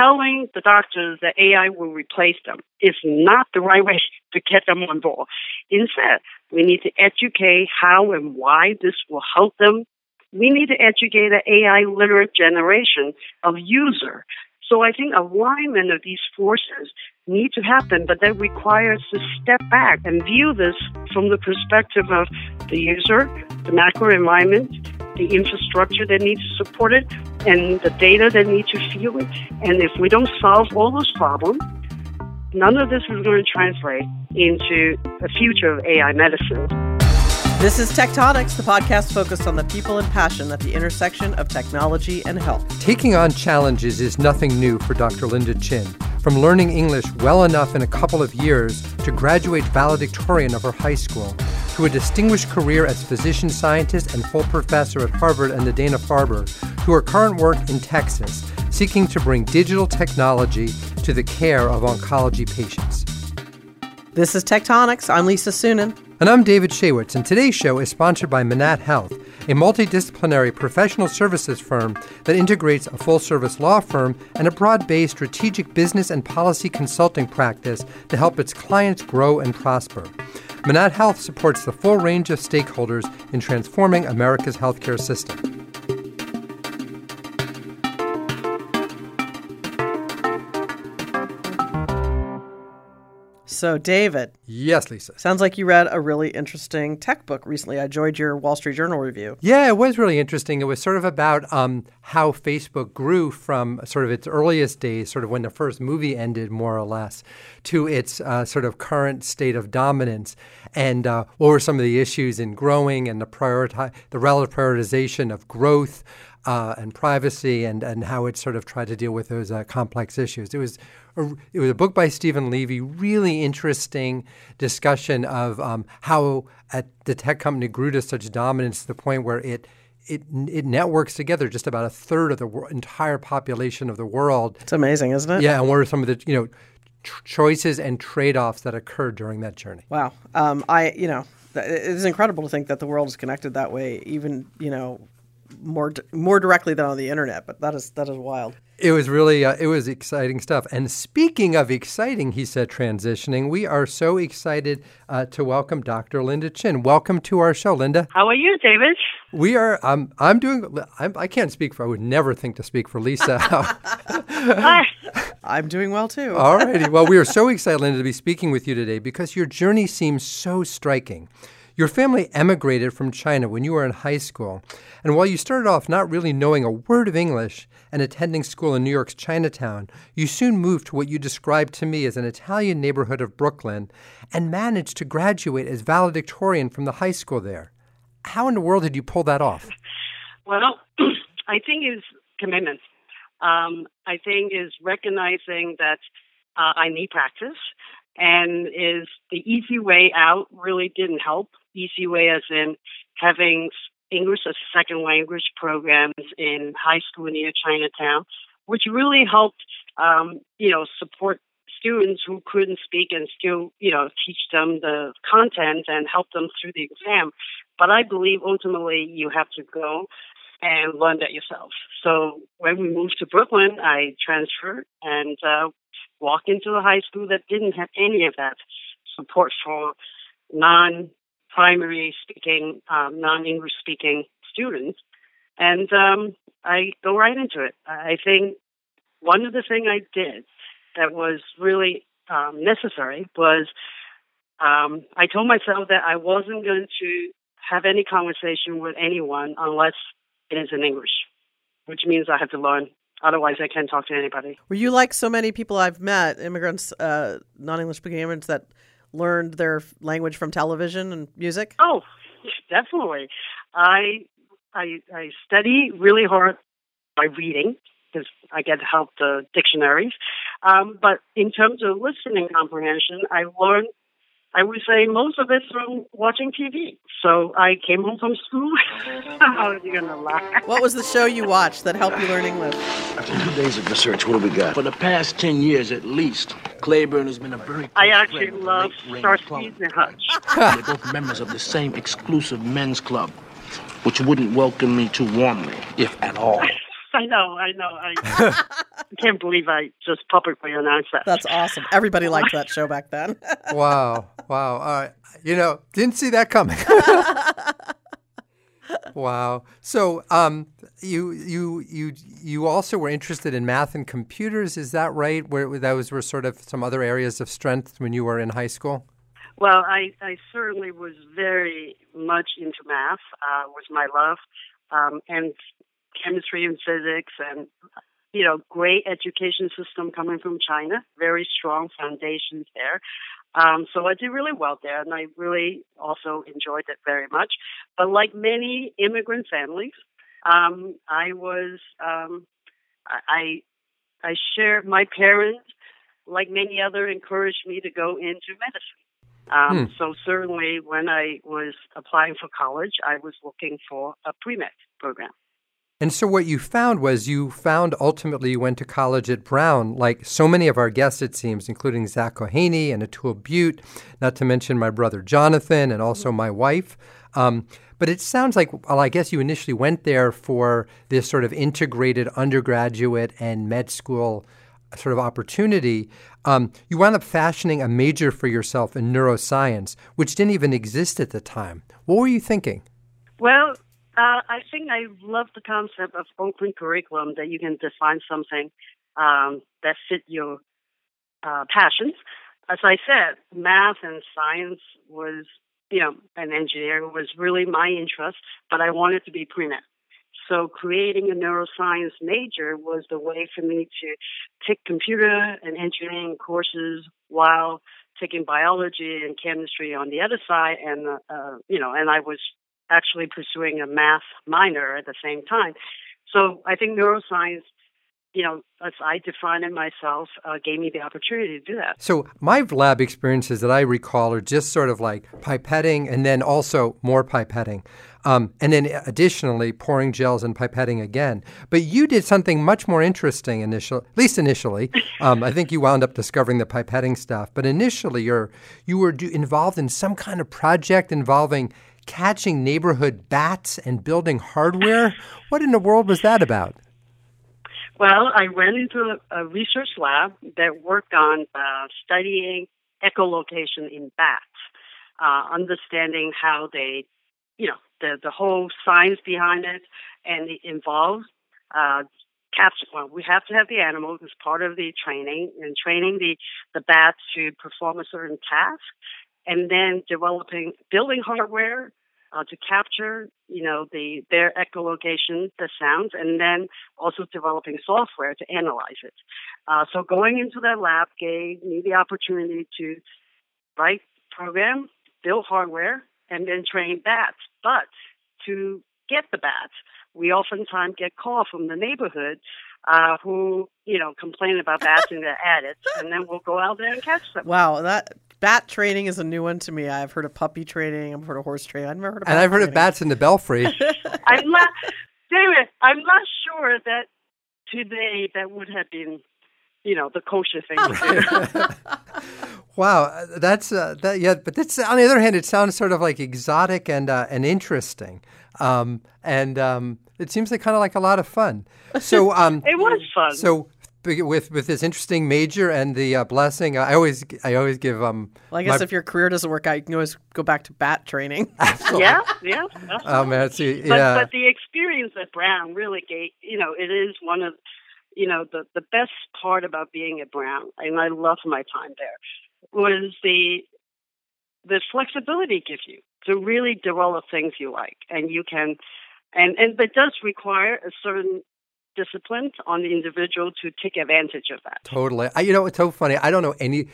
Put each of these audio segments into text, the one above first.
telling the doctors that AI will replace them is not the right way to get them on board. Instead, we need to educate how and why this will help them. We need to educate the AI literate generation of user. So I think alignment of these forces need to happen, but that requires to step back and view this from the perspective of the user, the macro environment, the infrastructure that needs to support it, and the data that needs to fuel it. And if we don't solve all those problems, none of this is going to translate into a future of AI medicine. This is Tech Tonics, the podcast focused on the people and passion at the intersection of technology and health. Taking on challenges is nothing new for Dr. Linda Chin. From learning English well enough in a couple of years to graduate valedictorian of her high school, to a distinguished career as physician scientist and full professor at Harvard and the Dana Farber, to her current work in Texas, seeking to bring digital technology to the care of oncology patients. This is Tech Tonics. I'm Lisa Suennen. And I'm David Shaywitz, and today's show is sponsored by Manatt Health, a multidisciplinary professional services firm that integrates a full service law firm and a broad based strategic business and policy consulting practice to help its clients grow and prosper. Manatt Health supports the full range of stakeholders in transforming America's healthcare system. So, David. Yes, Lisa. Sounds like you read a really interesting tech book recently. I enjoyed your Wall Street Journal review. Yeah, it was really interesting. It was sort of about um, how Facebook grew from sort of its earliest days, sort of when the first movie ended, more or less, to its uh, sort of current state of dominance, and uh, what were some of the issues in growing and the prioritize the relative prioritization of growth. Uh, and privacy, and, and how it sort of tried to deal with those uh, complex issues. It was a, it was a book by Steven Levy, really interesting discussion of um, how at the tech company grew to such dominance to the point where it it it networks together just about a third of the entire population of the world. It's amazing, isn't it? Yeah, and what are some of the you know tr- choices and trade offs that occurred during that journey? Wow, um, I you know it is incredible to think that the world is connected that way. Even you know more more directly than on the internet, but that is that is wild. It was really uh, it was exciting stuff. And speaking of exciting, he said transitioning, we are so excited uh, to welcome Dr. Linda Chin. Welcome to our show, Linda. How are you, David? We are. Um, I'm doing. I'm, I can not speak for. I would never think to speak for Lisa. I'm doing well too. All righty. Well, we are so excited, Linda, to be speaking with you today because your journey seems so striking. Your family emigrated from China when you were in high school, and while you started off not really knowing a word of English and attending school in New York's Chinatown, you soon moved to what you described to me as an Italian neighborhood of Brooklyn and managed to graduate as valedictorian from the high school there. How in the world did you pull that off? Well, I think it's commitment. Um, I think is recognizing that uh, I need practice and is the easy way out really didn't help easy way as in having English as a second language programs in high school near Chinatown, which really helped, um, you know, support students who couldn't speak and still, you know, teach them the content and help them through the exam. But I believe ultimately you have to go and learn that yourself. So when we moved to Brooklyn, I transferred and uh, walked into a high school that didn't have any of that support for non primary speaking, um, non English speaking students. And um, I go right into it. I think one of the things I did that was really um, necessary was um, I told myself that I wasn't going to have any conversation with anyone unless it is in English, which means I have to learn. Otherwise, I can't talk to anybody. Were you like so many people I've met, immigrants, uh, non English speaking immigrants, that learned their language from television and music? Oh, definitely. I I, I study really hard by reading because I get help the dictionaries. Um, but in terms of listening comprehension, I learned I would say most of it's from watching TV. So I came home from school. How are you going to laugh? What was the show you watched that helped you learn English? After two days of research, what do we got? For the past 10 years at least, Clayburn has been a very I actually love Starsky and Hutch. They're both members of the same exclusive men's club, which wouldn't welcome me too warmly, if at all. I know, I know. I can't believe I just publicly announced that. That's awesome. Everybody liked that show back then. wow, wow. All right, you know, didn't see that coming. wow. So, um, you you you you also were interested in math and computers. Is that right? Where those were sort of some other areas of strength when you were in high school? Well, I, I certainly was very much into math. Uh, was my love, um, and chemistry and physics, and you know, great education system coming from China. Very strong foundations there. Um, so I did really well there, and I really also enjoyed it very much. But like many immigrant families, um, I was um, I I shared my parents, like many other, encouraged me to go into medicine. Um, hmm. So certainly, when I was applying for college, I was looking for a pre med program. And so, what you found was you found ultimately you went to college at Brown, like so many of our guests, it seems, including Zak Kohane and Atul Butte, not to mention my brother Jonathan and also my wife. Um, but it sounds like, well, I guess you initially went there for this sort of integrated undergraduate and med school sort of opportunity. Um, you wound up fashioning a major for yourself in neuroscience, which didn't even exist at the time. What were you thinking? Well, uh, I think I love the concept of open curriculum that you can define something um, that fit your uh, passions. As I said, math and science was, you know, and engineering was really my interest, but I wanted to be pre-med. So creating a neuroscience major was the way for me to take computer and engineering courses while taking biology and chemistry on the other side. And, uh, you know, and I was actually pursuing a math minor at the same time. So I think neuroscience, you know, as I define it myself, uh, gave me the opportunity to do that. So my lab experiences that I recall are just sort of like pipetting and then also more pipetting. Um, and then additionally pouring gels and pipetting again. But you did something much more interesting initially, at least initially. Um, I think you wound up discovering the pipetting stuff. But initially, you're you were do, involved in some kind of project involving catching neighborhood bats and building hardware. What in the world was that about? Well, I went into a, a research lab that worked on uh, studying echolocation in bats, uh, understanding how they, you know, the, the whole science behind it, and it involves uh, capture. Well, we have to have the animals as part of the training, and training the the bats to perform a certain task, and then developing building hardware uh, to capture, you know, the their echolocation, the sounds, and then also developing software to analyze it. Uh, so going into that lab gave me the opportunity to write program, build hardware, and then train bats. But to get the bats, we oftentimes get calls from the neighborhood uh, who you know complain about bats in their attics, and then we'll go out there and catch them. Wow, that bat training is a new one to me. I've heard of puppy training. I've heard of horse training. I've never heard of. And I've heard training. of bats in the belfry. I'm not, David. I'm not sure that today that would have been, you know, the kosher thing to do. wow, that's uh, that. Yeah, but that's on the other hand, it sounds sort of like exotic and uh, and interesting, um, and um, it seems like kind of like a lot of fun. So um, it was fun. So with with this interesting major and the uh, blessing. I always I always give um. Well, I guess my, if your career doesn't work out, you can always go back to bat training. yeah, yeah. Oh man, see, yeah. But, but the experience at Brown really gave you know it is one of you know the the best part about being at Brown, and I love my time there was the the flexibility it gives you to really develop things you like, and you can. And, and it does require a certain discipline on the individual to take advantage of that. Totally. I, you know, it's so funny. I don't know any.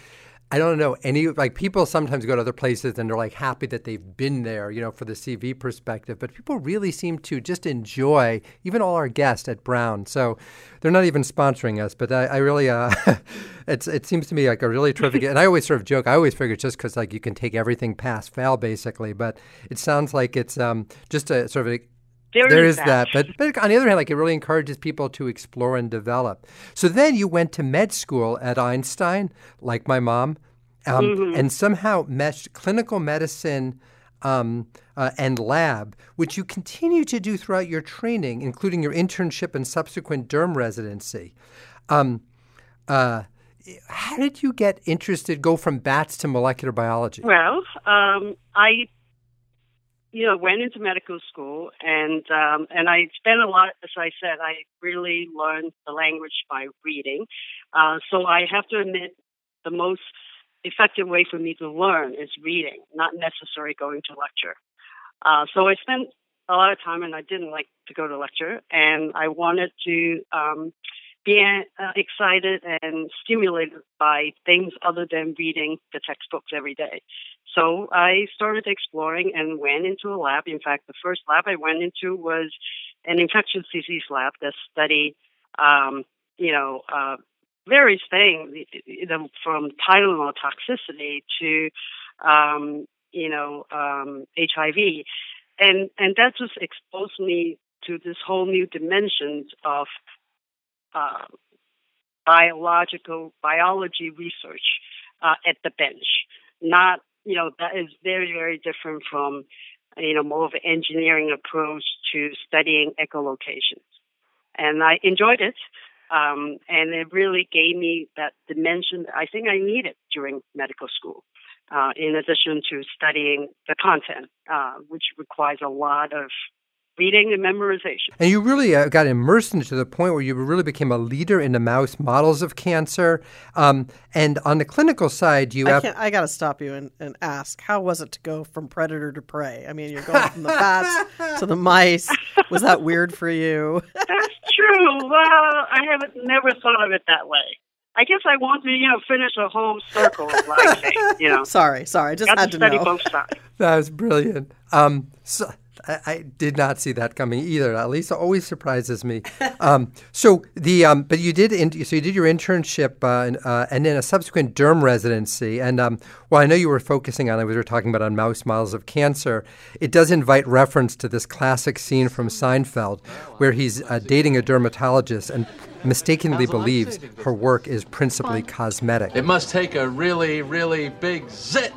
I don't know any like people sometimes go to other places and they're like happy that they've been there, you know, for the CV perspective. But people really seem to just enjoy even all our guests at Brown. So they're not even sponsoring us, but I, I really, uh, it's it seems to me like a really terrific. and I always sort of joke. I always figure it's just because like you can take everything pass fail basically, but it sounds like it's um, just a sort of a there, there is, is that. that. But, but on the other hand, like it really encourages people to explore and develop. So then you went to med school at Einstein, like my mom, um, mm-hmm. and somehow meshed clinical medicine um, uh, and lab, which you continue to do throughout your training, including your internship and subsequent derm residency. Um, uh, how did you get interested, go from bats to molecular biology? Well, um, I, you know, went into medical school, and um, and I spent a lot. As I said, I really learned the language by reading. Uh, so I have to admit, the most effective way for me to learn is reading, not necessarily going to lecture. Uh, so I spent a lot of time, and I didn't like to go to lecture, and I wanted to um, be uh, excited and stimulated by things other than reading the textbooks every day. So I started exploring and went into a lab. In fact, the first lab I went into was an infectious disease lab that studied, um, you know, uh, various things, you know, from Tylenol toxicity to, um, you know, um, HIV, and and that just exposed me to this whole new dimensions of uh, biological biology research uh, at the bench. Not, you know, that is very very different from, you know, more of an engineering approach to studying echolocations, and I enjoyed it. Um, and it really gave me that dimension that I think I needed during medical school, uh, in addition to studying the content, uh, which requires a lot of reading and memorization. And you really uh, got immersed into the point where you really became a leader in the mouse models of cancer. Um, and on the clinical side, you I, have. I got to stop you and, and ask how was it to go from predator to prey? I mean, you're going from the bats to the mice. Was that weird for you? That's true. Well, I haven't never thought of it that way. I guess I want to, you know, finish a whole circle of life. You know, sorry, sorry, I just got had to to study know. both sides. That was brilliant. Um, so, I, I did not see that coming either. At least it always surprises me. Um, so the um, but you did in, so you did your internship uh, and, uh, and then a subsequent derm residency. And um, well, I know you were focusing on it. We were talking about on mouse models of cancer. It does invite reference to this classic scene from Seinfeld, where he's uh, dating a dermatologist and mistakenly believes her work is principally cosmetic. It must take a really, really big zit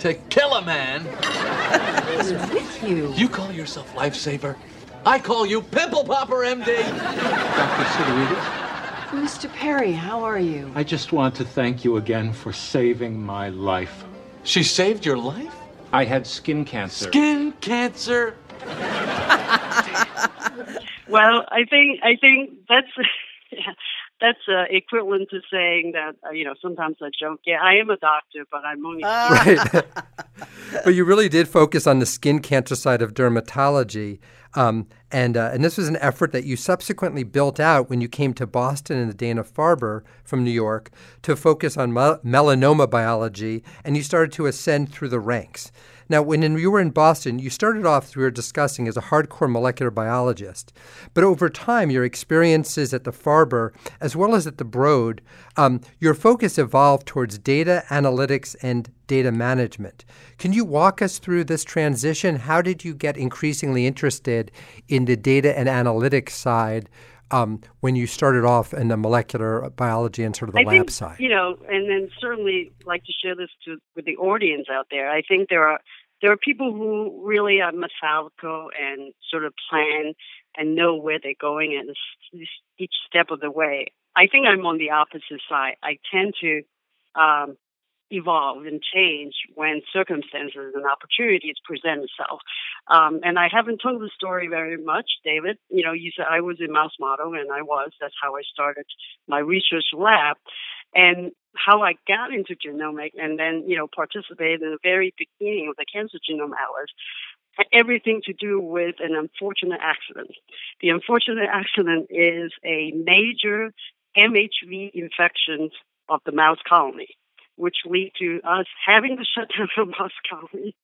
to kill a man. What is with you? You call yourself lifesaver? I call you pimple popper, MD. Dr. Sitarides, Mr. Perry, how are you? I just want to thank you again for saving my life. She saved your life? I had skin cancer. Skin cancer? Well, I think I think that's yeah, that's uh, equivalent to saying that uh, you know sometimes I joke. Yeah, I am a doctor, but I'm only. right. but you really did focus on the skin cancer side of dermatology. Um, and, uh, and this was an effort that you subsequently built out when you came to Boston and the Dana Farber from New York to focus on mel- melanoma biology, and you started to ascend through the ranks. Now, when you were in Boston, you started off, as we were discussing, as a hardcore molecular biologist. But over time, your experiences at the Farber, as well as at the Broad, um, your focus evolved towards data analytics and data management. Can you walk us through this transition? How did you get increasingly interested in the data and analytics side um, when you started off in the molecular biology and sort of the I lab think side? you know, and then certainly like to share this to with the audience out there. I think there are there are people who really are methodical and sort of plan and know where they're going at each step of the way. I think I'm on the opposite side. I tend to um, evolve and change when circumstances and opportunities present itself. Um, and I haven't told the story very much, David. You know, you said I was a mouse model, and I was. That's how I started my research lab. And how I got into genomic and then, you know, participated in the very beginning of the Cancer Genome Atlas had everything to do with an unfortunate accident. The unfortunate accident is a major MHV infection of the mouse colony which lead to us having to shut down the mouse colony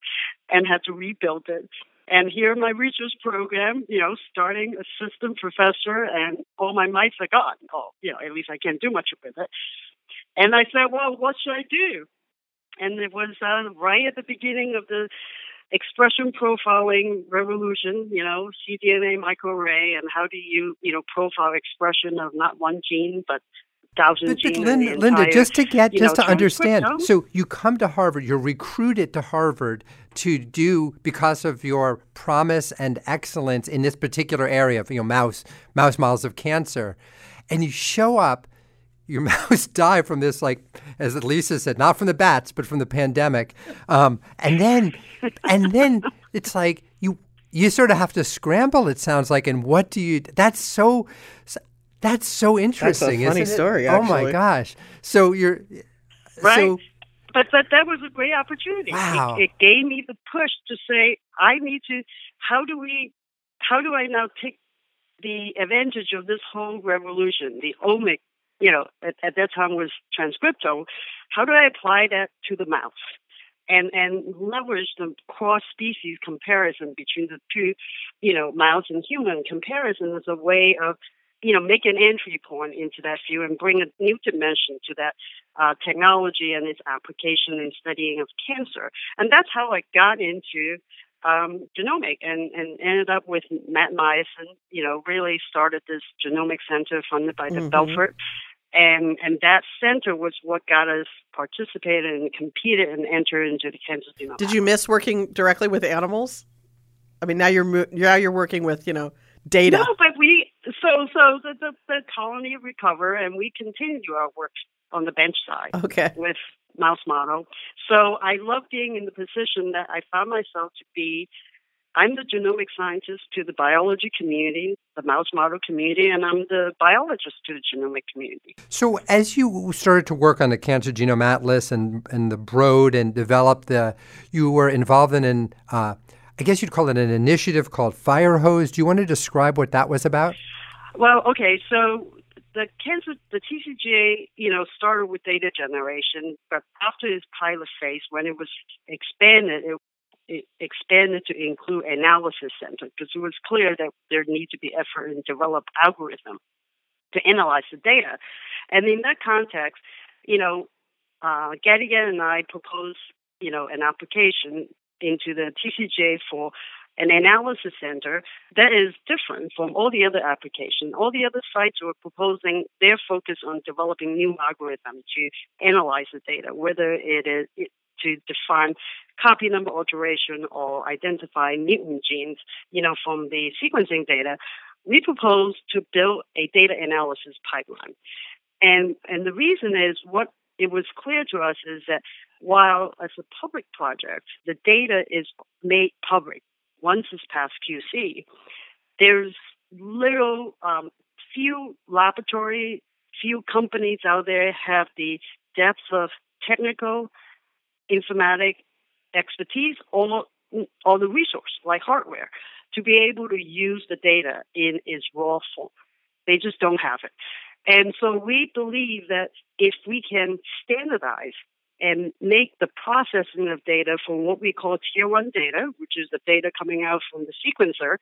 and had to rebuild it. And here in my research program, you know, starting assistant professor and all my mice are gone. Oh, you know, at least I can't do much with it. And I said, well, what should I do? And it was uh, right at the beginning of the expression profiling revolution, you know, cDNA microarray, and how do you, you know, profile expression of not one gene, but thousand But, but. Linda, Linda, just to get, just know, to understand, so you come to Harvard, you're recruited to Harvard to do because of your promise and excellence in this particular area of you know mouse mouse models of cancer, and you show up. Your mouse die from this, like as Lisa said, not from the bats, but from the pandemic, um, and then, and then it's like you you sort of have to scramble. It sounds like, and what do you? That's so. That's so interesting. funny isn't it? story, Oh my gosh! So you're right? So, but but that was a great opportunity. Wow. It, it gave me the push to say, I need to. How do we? How do I now take the advantage of this whole revolution, the omic? You know, at, at that time was transcriptome. How do I apply that to the mouse? And and leverage the cross species comparison between the two, you know, mouse and human comparison as a way of you know, make an entry point into that field and bring a new dimension to that uh, technology and its application in studying of cancer. And that's how I got into um, genomic and, and ended up with Matt Meyerson, you know, really started this genomic center funded by the Mhm. Belfer. And, and that center was what got us participated and competed and entered into the Cancer Genome. Did you miss working directly with animals? I mean, now you're now you're working with you know data. No, but we so so the, the the colony recover and we continue our work on the bench side Okay. with mouse model. So I love being in the position that I found myself to be. I'm the genomic scientist to the biology community, the mouse model community, and I'm the biologist to the genomic community. so as you started to work on the Cancer Genome Atlas and and the Broad and develop the, you were involved in an, uh, I guess you'd call it an initiative called Firehose. Do you want to describe what that was about? Well, okay, so the cancer, the TCGA, you know, started with data generation, but after its pilot phase, when it was expanded, it, it expanded to include analysis center because it was clear that there needed to be effort in develop algorithm to analyze the data. And in that context, you know, uh, Gadigan and I proposed, you know, an application into the TCGA for an analysis center that is different from all the other applications. All the other sites were proposing their focus on developing new algorithms to analyze the data, whether it is to define copy number alteration or identify mutant genes, you know, from the sequencing data. We propose to build a data analysis pipeline. And and the reason is what it was clear to us is that while as a public project, the data is made public once it's past QC, there's little, um, few laboratory, few companies out there have the depth of technical, informatic expertise or, or the resource, like hardware, to be able to use the data in its raw form. They just don't have it. And so we believe that if we can standardize and make the processing of data from what we call tier one data, which is the data coming out from the sequencer,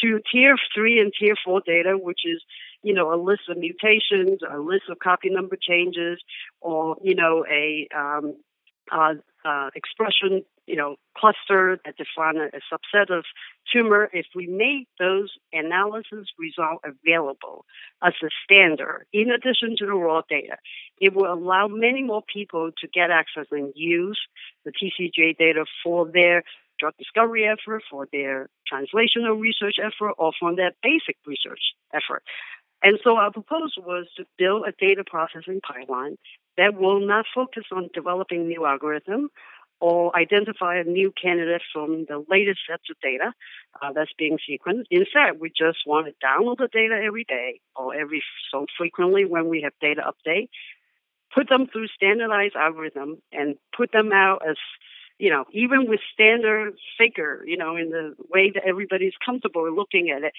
to tier three and tier four data, which is, you know, a list of mutations, a list of copy number changes, or, you know, a um, uh, uh, expression, you know, cluster that define a, subset of tumor. If we make those analysis results available as a standard, in addition to the raw data, it will allow many more people to get access and use the TCGA data for their drug discovery effort, for their translational research effort, or for their basic research effort. And so our proposal was to build a data processing pipeline that will not focus on developing new algorithm or identify a new candidate from the latest sets of data uh, that's being sequenced. Instead, we just want to download the data every day or every so frequently when we have data update, put them through standardized algorithm and put them out as you know, even with standard figure, you know, in the way that everybody's comfortable looking at it,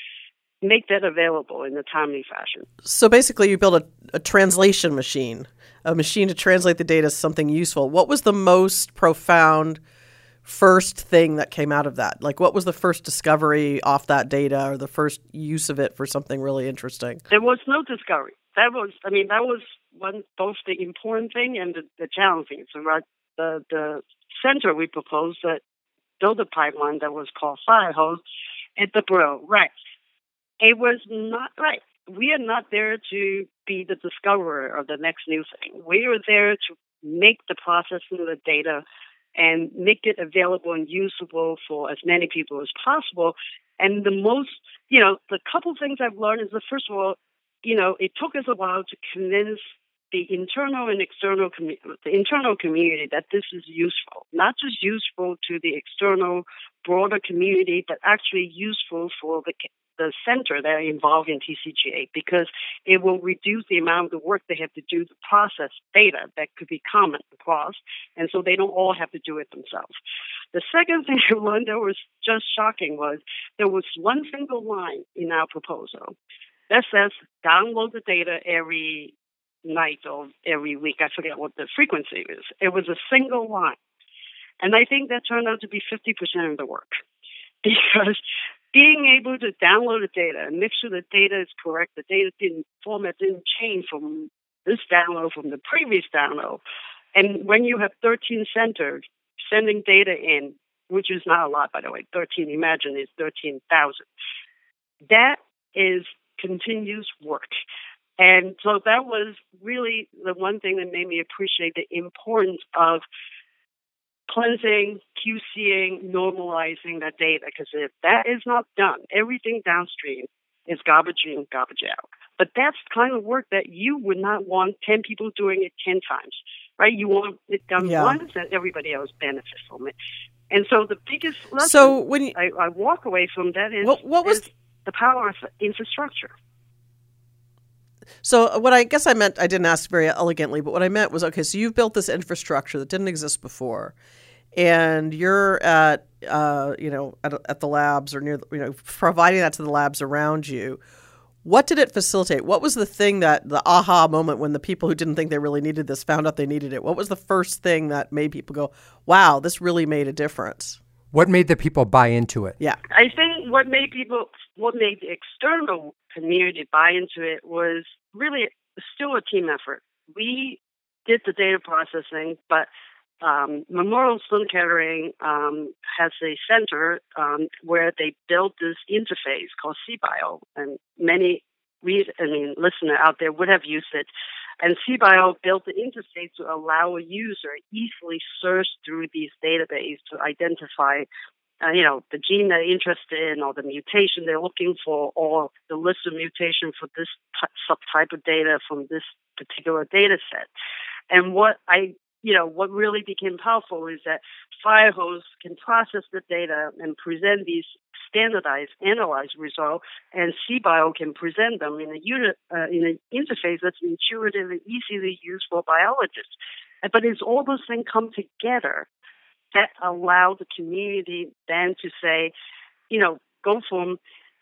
make that available in a timely fashion. So basically, you built a, a translation machine, a machine to translate the data as something useful. What was the most profound first thing that came out of that? Like, what was the first discovery off that data or the first use of it for something really interesting? There was no discovery. That was, I mean, that was one both the important thing and the, the challenging. So, right, the the center we proposed that build a pipeline that was called Firehose at the Broad. Right. It was not right. We are not there to be the discoverer of the next new thing. We are there to make the processing of the data and make it available and usable for as many people as possible. And the most, you know, the couple things I've learned is that first of all, you know, it took us a while to convince the internal and external commu- the internal community that this is useful, not just useful to the external broader community, but actually useful for the the center that are involved in TCGA because it will reduce the amount of the work they have to do to process data that could be common across, and so they don't all have to do it themselves. The second thing I learned that was just shocking was there was one single line in our proposal that says download the data every night or every week. I forget what the frequency is. It was a single line. And I think that turned out to be 50% of the work because being able to download the data and make sure the data is correct, the data didn't format didn't change from this download from the previous download. And when you have 13 centers sending data in, which is not a lot, by the way, 13, imagine is 13,000. That is continuous work. And so that was really the one thing that made me appreciate the importance of cleansing, QCing, normalizing that data. Because if that is not done, everything downstream is garbage in, garbage out. But that's the kind of work that you would not want 10 people doing it 10 times, right? You want it done Yeah. once and everybody else benefits from it. And so the biggest lesson So when you, I, I walk away from that is, What- what was- is the power of infrastructure. So uh, what I guess I meant I didn't ask very elegantly, but what I meant was okay. So you've built this infrastructure that didn't exist before, and you're at uh, you know at, at the labs or near you know providing that to the labs around you. What did it facilitate? What was the thing that the aha moment when the people who didn't think they really needed this found out they needed it? What was the first thing that made people go, "Wow, this really made a difference"? What made the people buy into it? Yeah. I think what made people, what made the external community buy into it was really still a team effort. We did the data processing, but um, Memorial Sloan Kettering um, has a center um, where they built this interface called CBio, and many read, I mean, listener out there would have used it. And CBio built the interface to allow a user easily search through these databases to identify uh, you know, the gene they're interested in or the mutation they're looking for or the list of mutation for this t- subtype of data from this particular data set. And what I, you know, what really became powerful is that Firehose can process the data and present these standardized, analyzed results, and CBio can present them in a uh, in an interface that's intuitive and easily used for biologists. But it's all those things come together that allow the community then to say, you know, go from,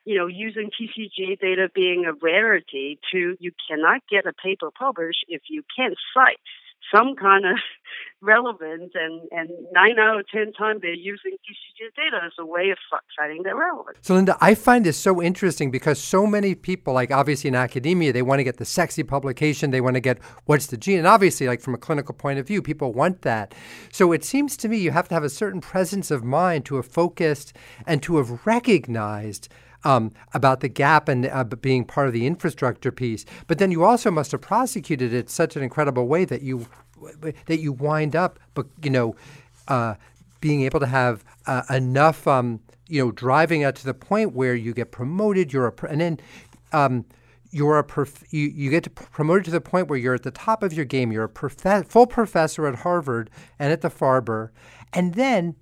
you know, using TCGA data being a rarity to you cannot get a paper published if you can't cite some kind of relevance and, and nine out of ten times they're using TCGA data as a way of citing their relevance. So, Linda, I find this so interesting because so many people, like obviously in academia, they want to get the sexy publication, they want to get what's the gene. And obviously, like from a clinical point of view, people want that. So, it seems to me you have to have a certain presence of mind to have focused and to have recognized. Um, about the gap and uh, being part of the infrastructure piece, but then you also must have prosecuted it such an incredible way that you that you wind up, but you know, uh, being able to have uh, enough, um, you know, driving out to the point where you get promoted, you're a, pr- and then um, you're a prof- you, you get to promoted to the point where you're at the top of your game. You're a prof- full professor at Harvard and at the Farber, and then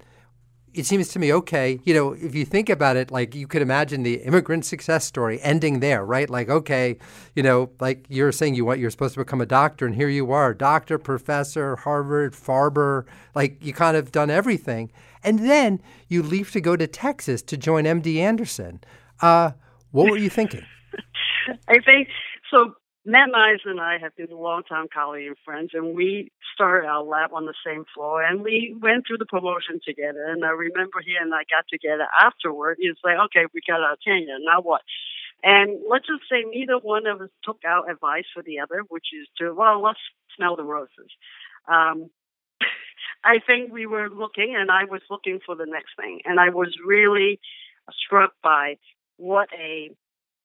it seems to me okay you know if you think about it like you could imagine the immigrant success story ending there right? Like okay you know like you're saying you want you're supposed to become a doctor and here you are doctor professor harvard farber like you kind of done everything. And then you leave to go to texas to join md anderson. Uh, what were you thinking? I think so. Matt Meyerson and I have been long-time colleagues and friends, and we started our lab on the same floor, and we went through the promotion together. And I remember he and I got together afterward. He's like, "Okay, we got our tenure. Now what?" And let's just say neither one of us took out advice for the other, which is to, well, let's smell the roses. Um, I think we were looking, and I was looking for the next thing, and I was really struck by what a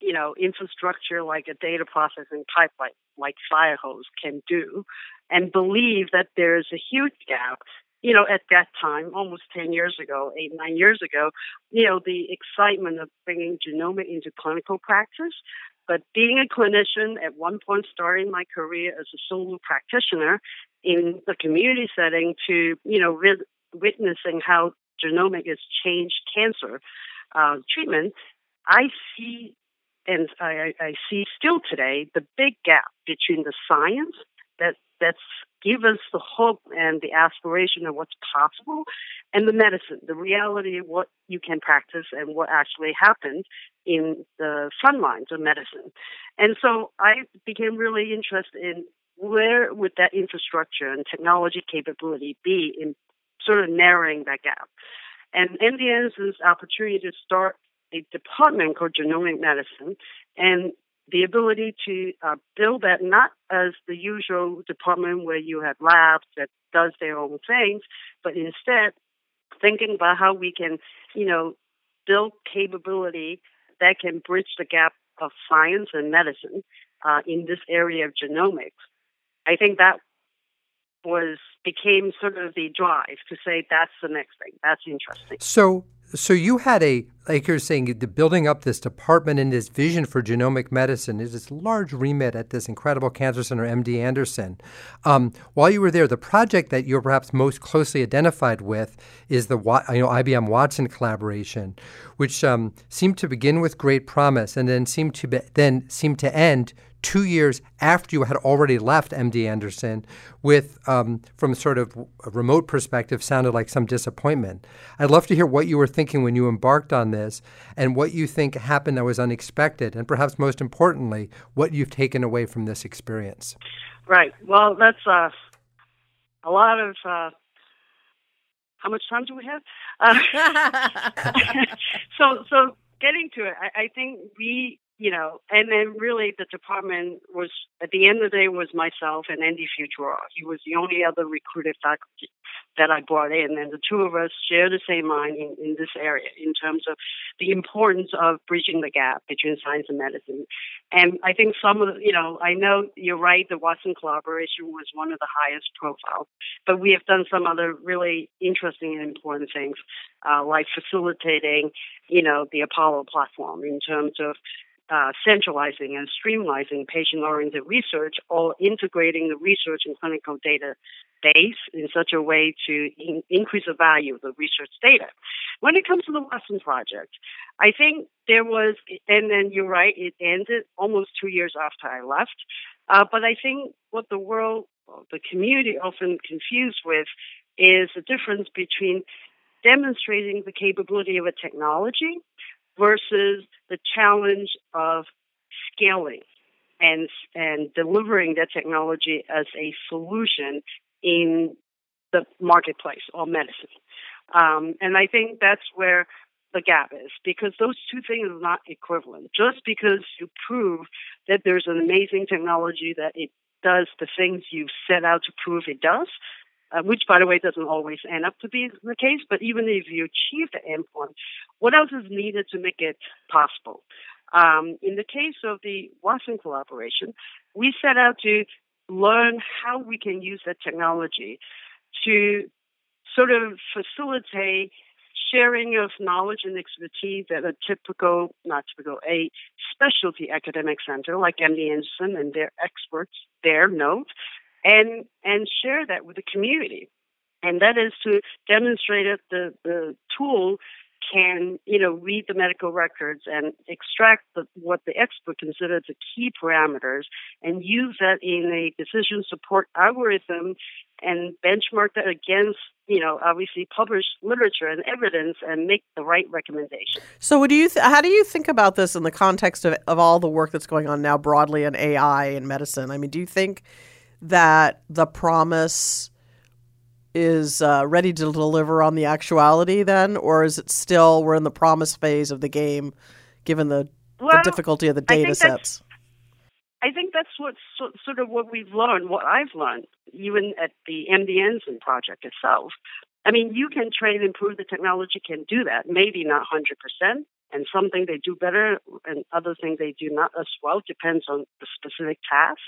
you know, infrastructure like a data processing pipeline like Firehose can do, and believe that there's a huge gap. You know, at that time, almost 10 years ago, eight, nine years ago, you know, the excitement of bringing genomic into clinical practice. But being a clinician, at one point starting my career as a solo practitioner in the community setting to, you know, ri- witnessing how genomic has changed cancer uh, treatment, I see and I, I see still today the big gap between the science that that's give us the hope and the aspiration of what's possible and the medicine, the reality of what you can practice and what actually happens in the front lines of medicine. And so I became really interested in where would that infrastructure and technology capability be in sort of narrowing that gap. And MD Anderson's opportunity to start a department called genomic medicine and the ability to uh, build that not as the usual department where you have labs that does their own things, but instead thinking about how we can, you know, build capability that can bridge the gap of science and medicine uh, in this area of genomics. I think that was became sort of the drive to say that's the next thing. That's interesting. So so you had a like you're saying the building up this department and this vision for genomic medicine. Is this large remit at this incredible cancer center md anderson. Um, while you were there the project that you're perhaps most closely identified with is the you know ibm watson collaboration which um, seemed to begin with great promise and then seemed to be, then seemed to end two years after you had already left MD Anderson, with, um, from sort of a remote perspective, sounded like some disappointment. I'd love to hear what you were thinking when you embarked on this and what you think happened that was unexpected, and perhaps most importantly, what you've taken away from this experience. Right. Well, that's uh, a lot of. Uh, how much time do we have? Uh, so, so getting to it, I, I think we you know, and then really the department was at the end of the day was myself and Andy Futreal. He was the only other recruited faculty that I brought in, and the two of us share the same mind in, in this area in terms of the importance of bridging the gap between science and medicine. And I think some of the, you know, I know you're right. The Watson collaboration was one of the highest profile, but we have done some other really interesting and important things, uh, like facilitating, you know, the Apollo platform in terms of uh, centralizing and streamlining patient-oriented research or integrating the research and clinical data base in such a way to in- increase the value of the research data. When it comes to the Watson project, I think there was, and then you're right, it ended almost two years after I left. Uh, but I think what the world, the community often confused with is the difference between demonstrating the capability of a technology versus the challenge of scaling and and delivering that technology as a solution in the marketplace or medicine. Um, and I think that's where the gap is because those two things are not equivalent. Just because you prove that there's an amazing technology that it does the things you set out to prove it does, uh, which, by the way, doesn't always end up to be the case. But even if you achieve the endpoint, what else is needed to make it possible? Um, in the case of the Watson collaboration, we set out to learn how we can use that technology to sort of facilitate sharing of knowledge and expertise that a typical, not typical, a specialty academic center like MD Anderson and their experts there know and and share that with the community. And that is to demonstrate that the, the tool can, you know, read the medical records and extract the, what the expert considers the key parameters and use that in a decision support algorithm and benchmark that against, you know, obviously published literature and evidence and make the right recommendation. So, what do you th- how do you think about this in the context of, of all the work that's going on now broadly in AI and medicine? I mean, do you think that the promise is uh, ready to deliver on the actuality then, or is it still we're in the promise phase of the game, given the, well, the difficulty of the data sets? I think that's what so, sort of what we've learned, what I've learned, even at the MD project itself. I mean, you can train and prove the technology can do that. Maybe not 100%, and something they do better and other things they do not as well depends on the specific task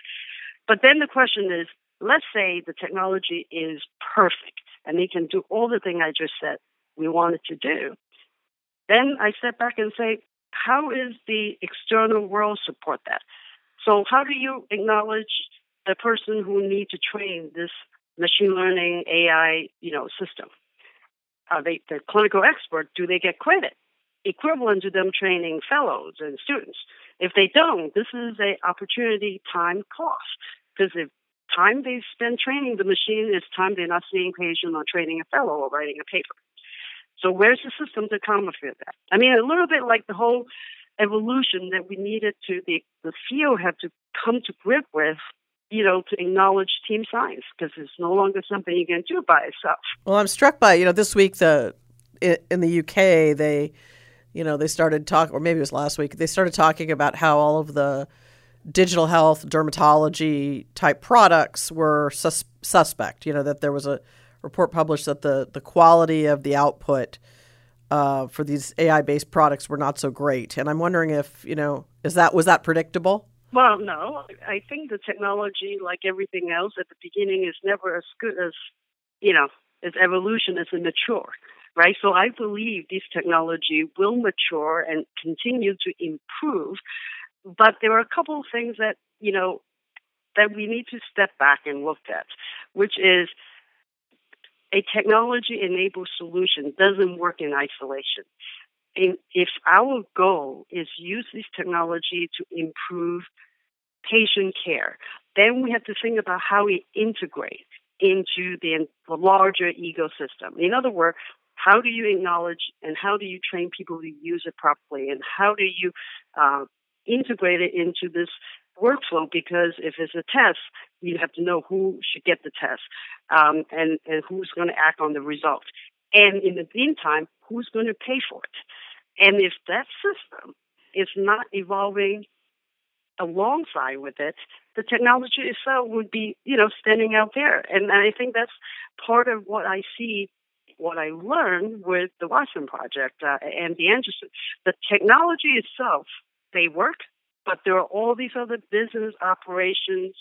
but then the question is let's say the technology is perfect and it can do all the things i just said we wanted to do. Then i step back and say how is the external world support that? So how do you acknowledge the person who need to train this machine learning ai you know system? Are they the clinical expert? Do they get credit equivalent to them training fellows and students. If they don't, this is a opportunity time cost because if time they spend training the machine is time they're not seeing patient or training a fellow or writing a paper. So where's the system to combat that? I mean, a little bit like the whole evolution that we needed to the the field had to come to grip with you know, to acknowledge team science because it's no longer something you can do by itself. Well, I'm struck by you know this week the in the UK they you know, they started talking, or maybe it was last week, they started talking about how all of the digital health, dermatology type products were sus- suspect. You know, that there was a report published that the, the quality of the output uh, for these AI based products were not so great. And I'm wondering if, you know, is that was that predictable? Well, no. I think the technology, like everything else at the beginning, is never as good as, you know, as evolution as it mature right? So I believe this technology will mature and continue to improve. But there are a couple of things that, you know, that we need to step back and look at, which is a technology enabled solution doesn't work in isolation. If our goal is use this technology to improve patient care, then we have to think about how we integrate into the larger ecosystem. In other words, how do you acknowledge and how do you train people to use it properly? And how do you uh, integrate it into this workflow? Because if it's a test you have to know who should get the test um, and, and who's going to act on the result. And in the meantime who's going to pay for it? And if that system is not evolving alongside with it the technology itself would be you know standing out there. And i think that's part of what i see what I learned with the Watson Project uh, and the Anderson. The technology itself, they work, but there are all these other business operations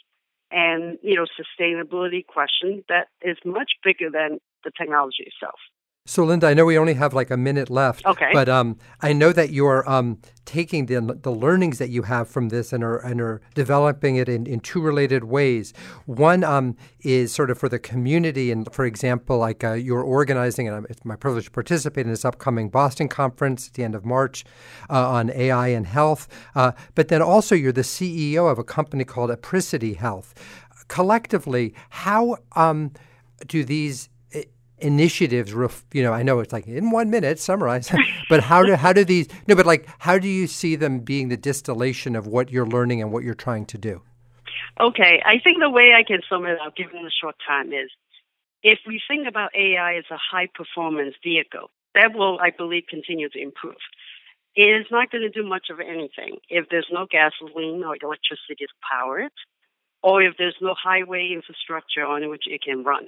and you know sustainability questions that is much bigger than the technology itself. So, Linda, I know we only have like a minute left. Okay. But um, I know that you're um, taking the, the learnings that you have from this and are, and are developing it in, in two related ways. One um, is sort of for the community. And for example, like uh, you're organizing, and it's my privilege to participate in this upcoming Boston conference at the end of March uh, on AI and health. Uh, but then also, you're the CEO of a company called Apricity Health. Collectively, how um, do these initiatives you know i know it's like in one minute summarize. But how do how do these no but like how do you see them being the distillation of what you're learning and what you're trying to do? Okay i think the way i can sum it up given the short time is if we think about ai as a high performance vehicle that will i believe continue to improve. It is not going to do much of anything if there's no gasoline or electricity to power it or if there's no highway infrastructure on which it can run.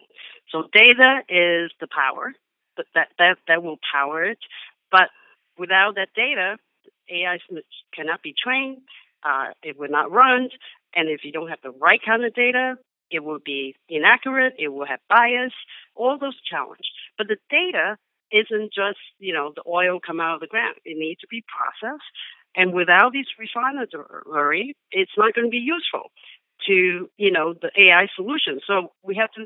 So data is the power, that, that, that will power it. But without that data, AI cannot be trained, uh, it will not run, and if you don't have the right kind of data, it will be inaccurate, it will have bias, all those challenges. But the data isn't just, you know, the oil come out of the ground. It needs to be processed. And without this refinery, it's not going to be useful to, you know, the AI solution. So we have to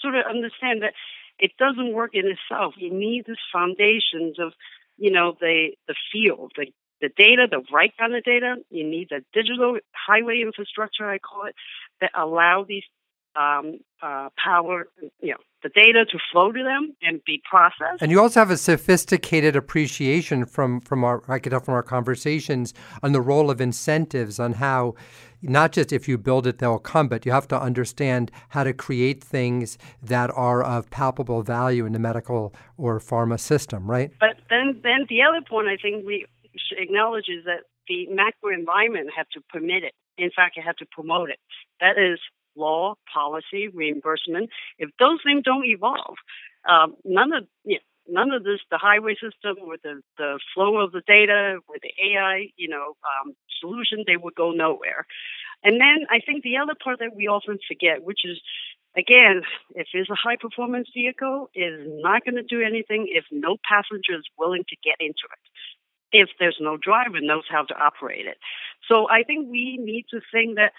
sort of understand that it doesn't work in itself. You need these foundations of, you know, the the field, the the data, the right kind of data. You need the digital highway infrastructure, I call it, that allow these um, uh, power, you know, the data to flow to them and be processed. And you also have a sophisticated appreciation from from our I could tell from our conversations on the role of incentives on how not just if you build it they'll come, but you have to understand how to create things that are of palpable value in the medical or pharma system, right? But then then the other point I think we acknowledge is that the macro environment had to permit it. In fact, it had to promote it. That is law, policy, reimbursement, if those things don't evolve, um, none of you know, none of this, the highway system with the, the flow of the data, with the AI, you know, um, solution, they would go nowhere. And then I think the other part that we often forget, which is, again, if it's a high performance vehicle, is not going to do anything if no passenger is willing to get into it. If there's no driver knows how to operate it. So I think we need to think that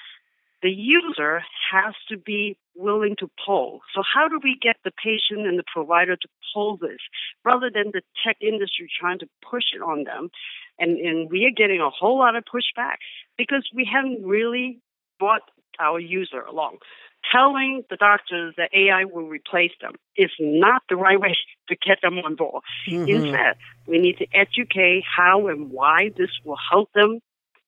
the user has to be willing to pull. So, how do we get the patient and the provider to pull this rather than the tech industry trying to push it on them? And, and we are getting a whole lot of pushback because we haven't really brought our user along. Telling the doctors that AI will replace them is not the right way to get them on board. Mm-hmm. Instead, we need to educate how and why this will help them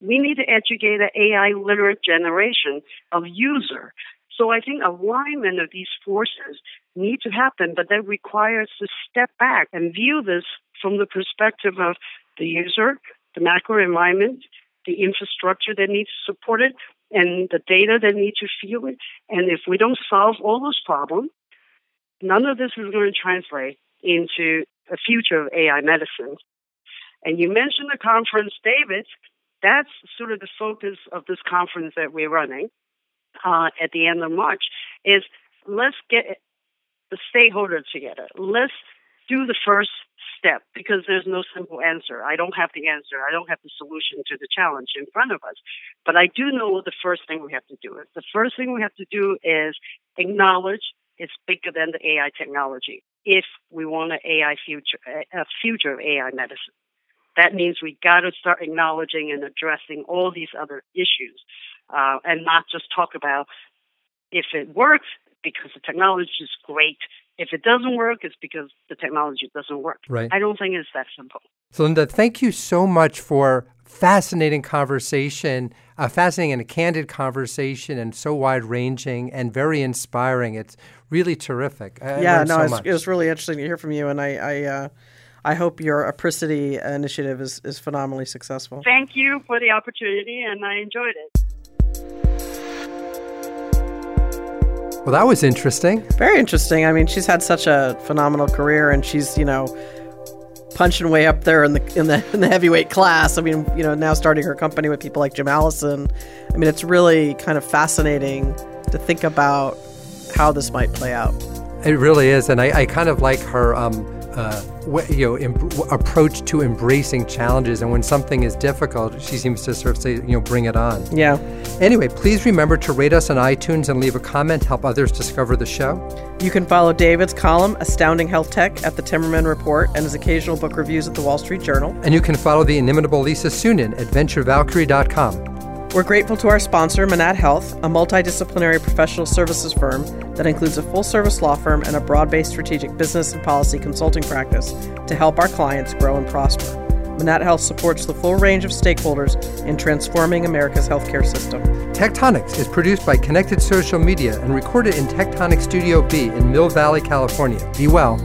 we need to educate an AI literate generation of user. So I think alignment of these forces need to happen, but that requires to step back and view this from the perspective of the user, the macro environment, the infrastructure that needs to support it, and the data that needs to fuel it. And if we don't solve all those problems, none of this is going to translate into a future of AI medicine. And you mentioned the conference, David that's sort of the focus of this conference that we're running uh, at the end of March. Is let's get the stakeholders together. Let's do the first step because there's no simple answer. I don't have the answer. I don't have the solution to the challenge in front of us. But I do know what the first thing we have to do is. The first thing we have to do is acknowledge it's bigger than the AI technology if we want an AI future, a future of AI medicine that means we got to start acknowledging and addressing all these other issues uh, and not just talk about if it works because the technology is great. If it doesn't work, it's because the technology doesn't work. Right. I don't think it's that simple. So, Linda, thank you so much for fascinating conversation, a fascinating and a candid conversation, and so wide ranging and very inspiring. It's really terrific. I yeah, no, so it was really interesting to hear from you, and I, I uh, I hope your Apricity initiative is, is phenomenally successful. Thank you for the opportunity, and I enjoyed it. Well, that was interesting. Very interesting. I mean, she's had such a phenomenal career, and she's you know punching way up there in the in the in the heavyweight class. I mean, you know, now starting her company with people like Jim Allison. I mean, it's really kind of fascinating to think about how this might play out. It really is, and I, I kind of like her. Um, uh, you know em- approach to embracing challenges and when something is difficult she seems to sort of say you know bring it on. Yeah. Anyway please remember to rate us on itunes and leave a comment to help others discover the show. You can follow david's column astounding health tech at the timmerman report and his occasional book reviews at the wall street journal. And you can follow the inimitable lisa suennen at venturevalkyrie.com we're grateful to our sponsor, Manatt Health, a multidisciplinary professional services firm that includes a full service law firm and a broad based strategic business and policy consulting practice to help our clients grow and prosper. Manatt Health supports the full range of stakeholders in transforming America's healthcare system. Tech Tonics is produced by Connected Social Media and recorded in Tectonic Studio B in Mill Valley, California. Be well.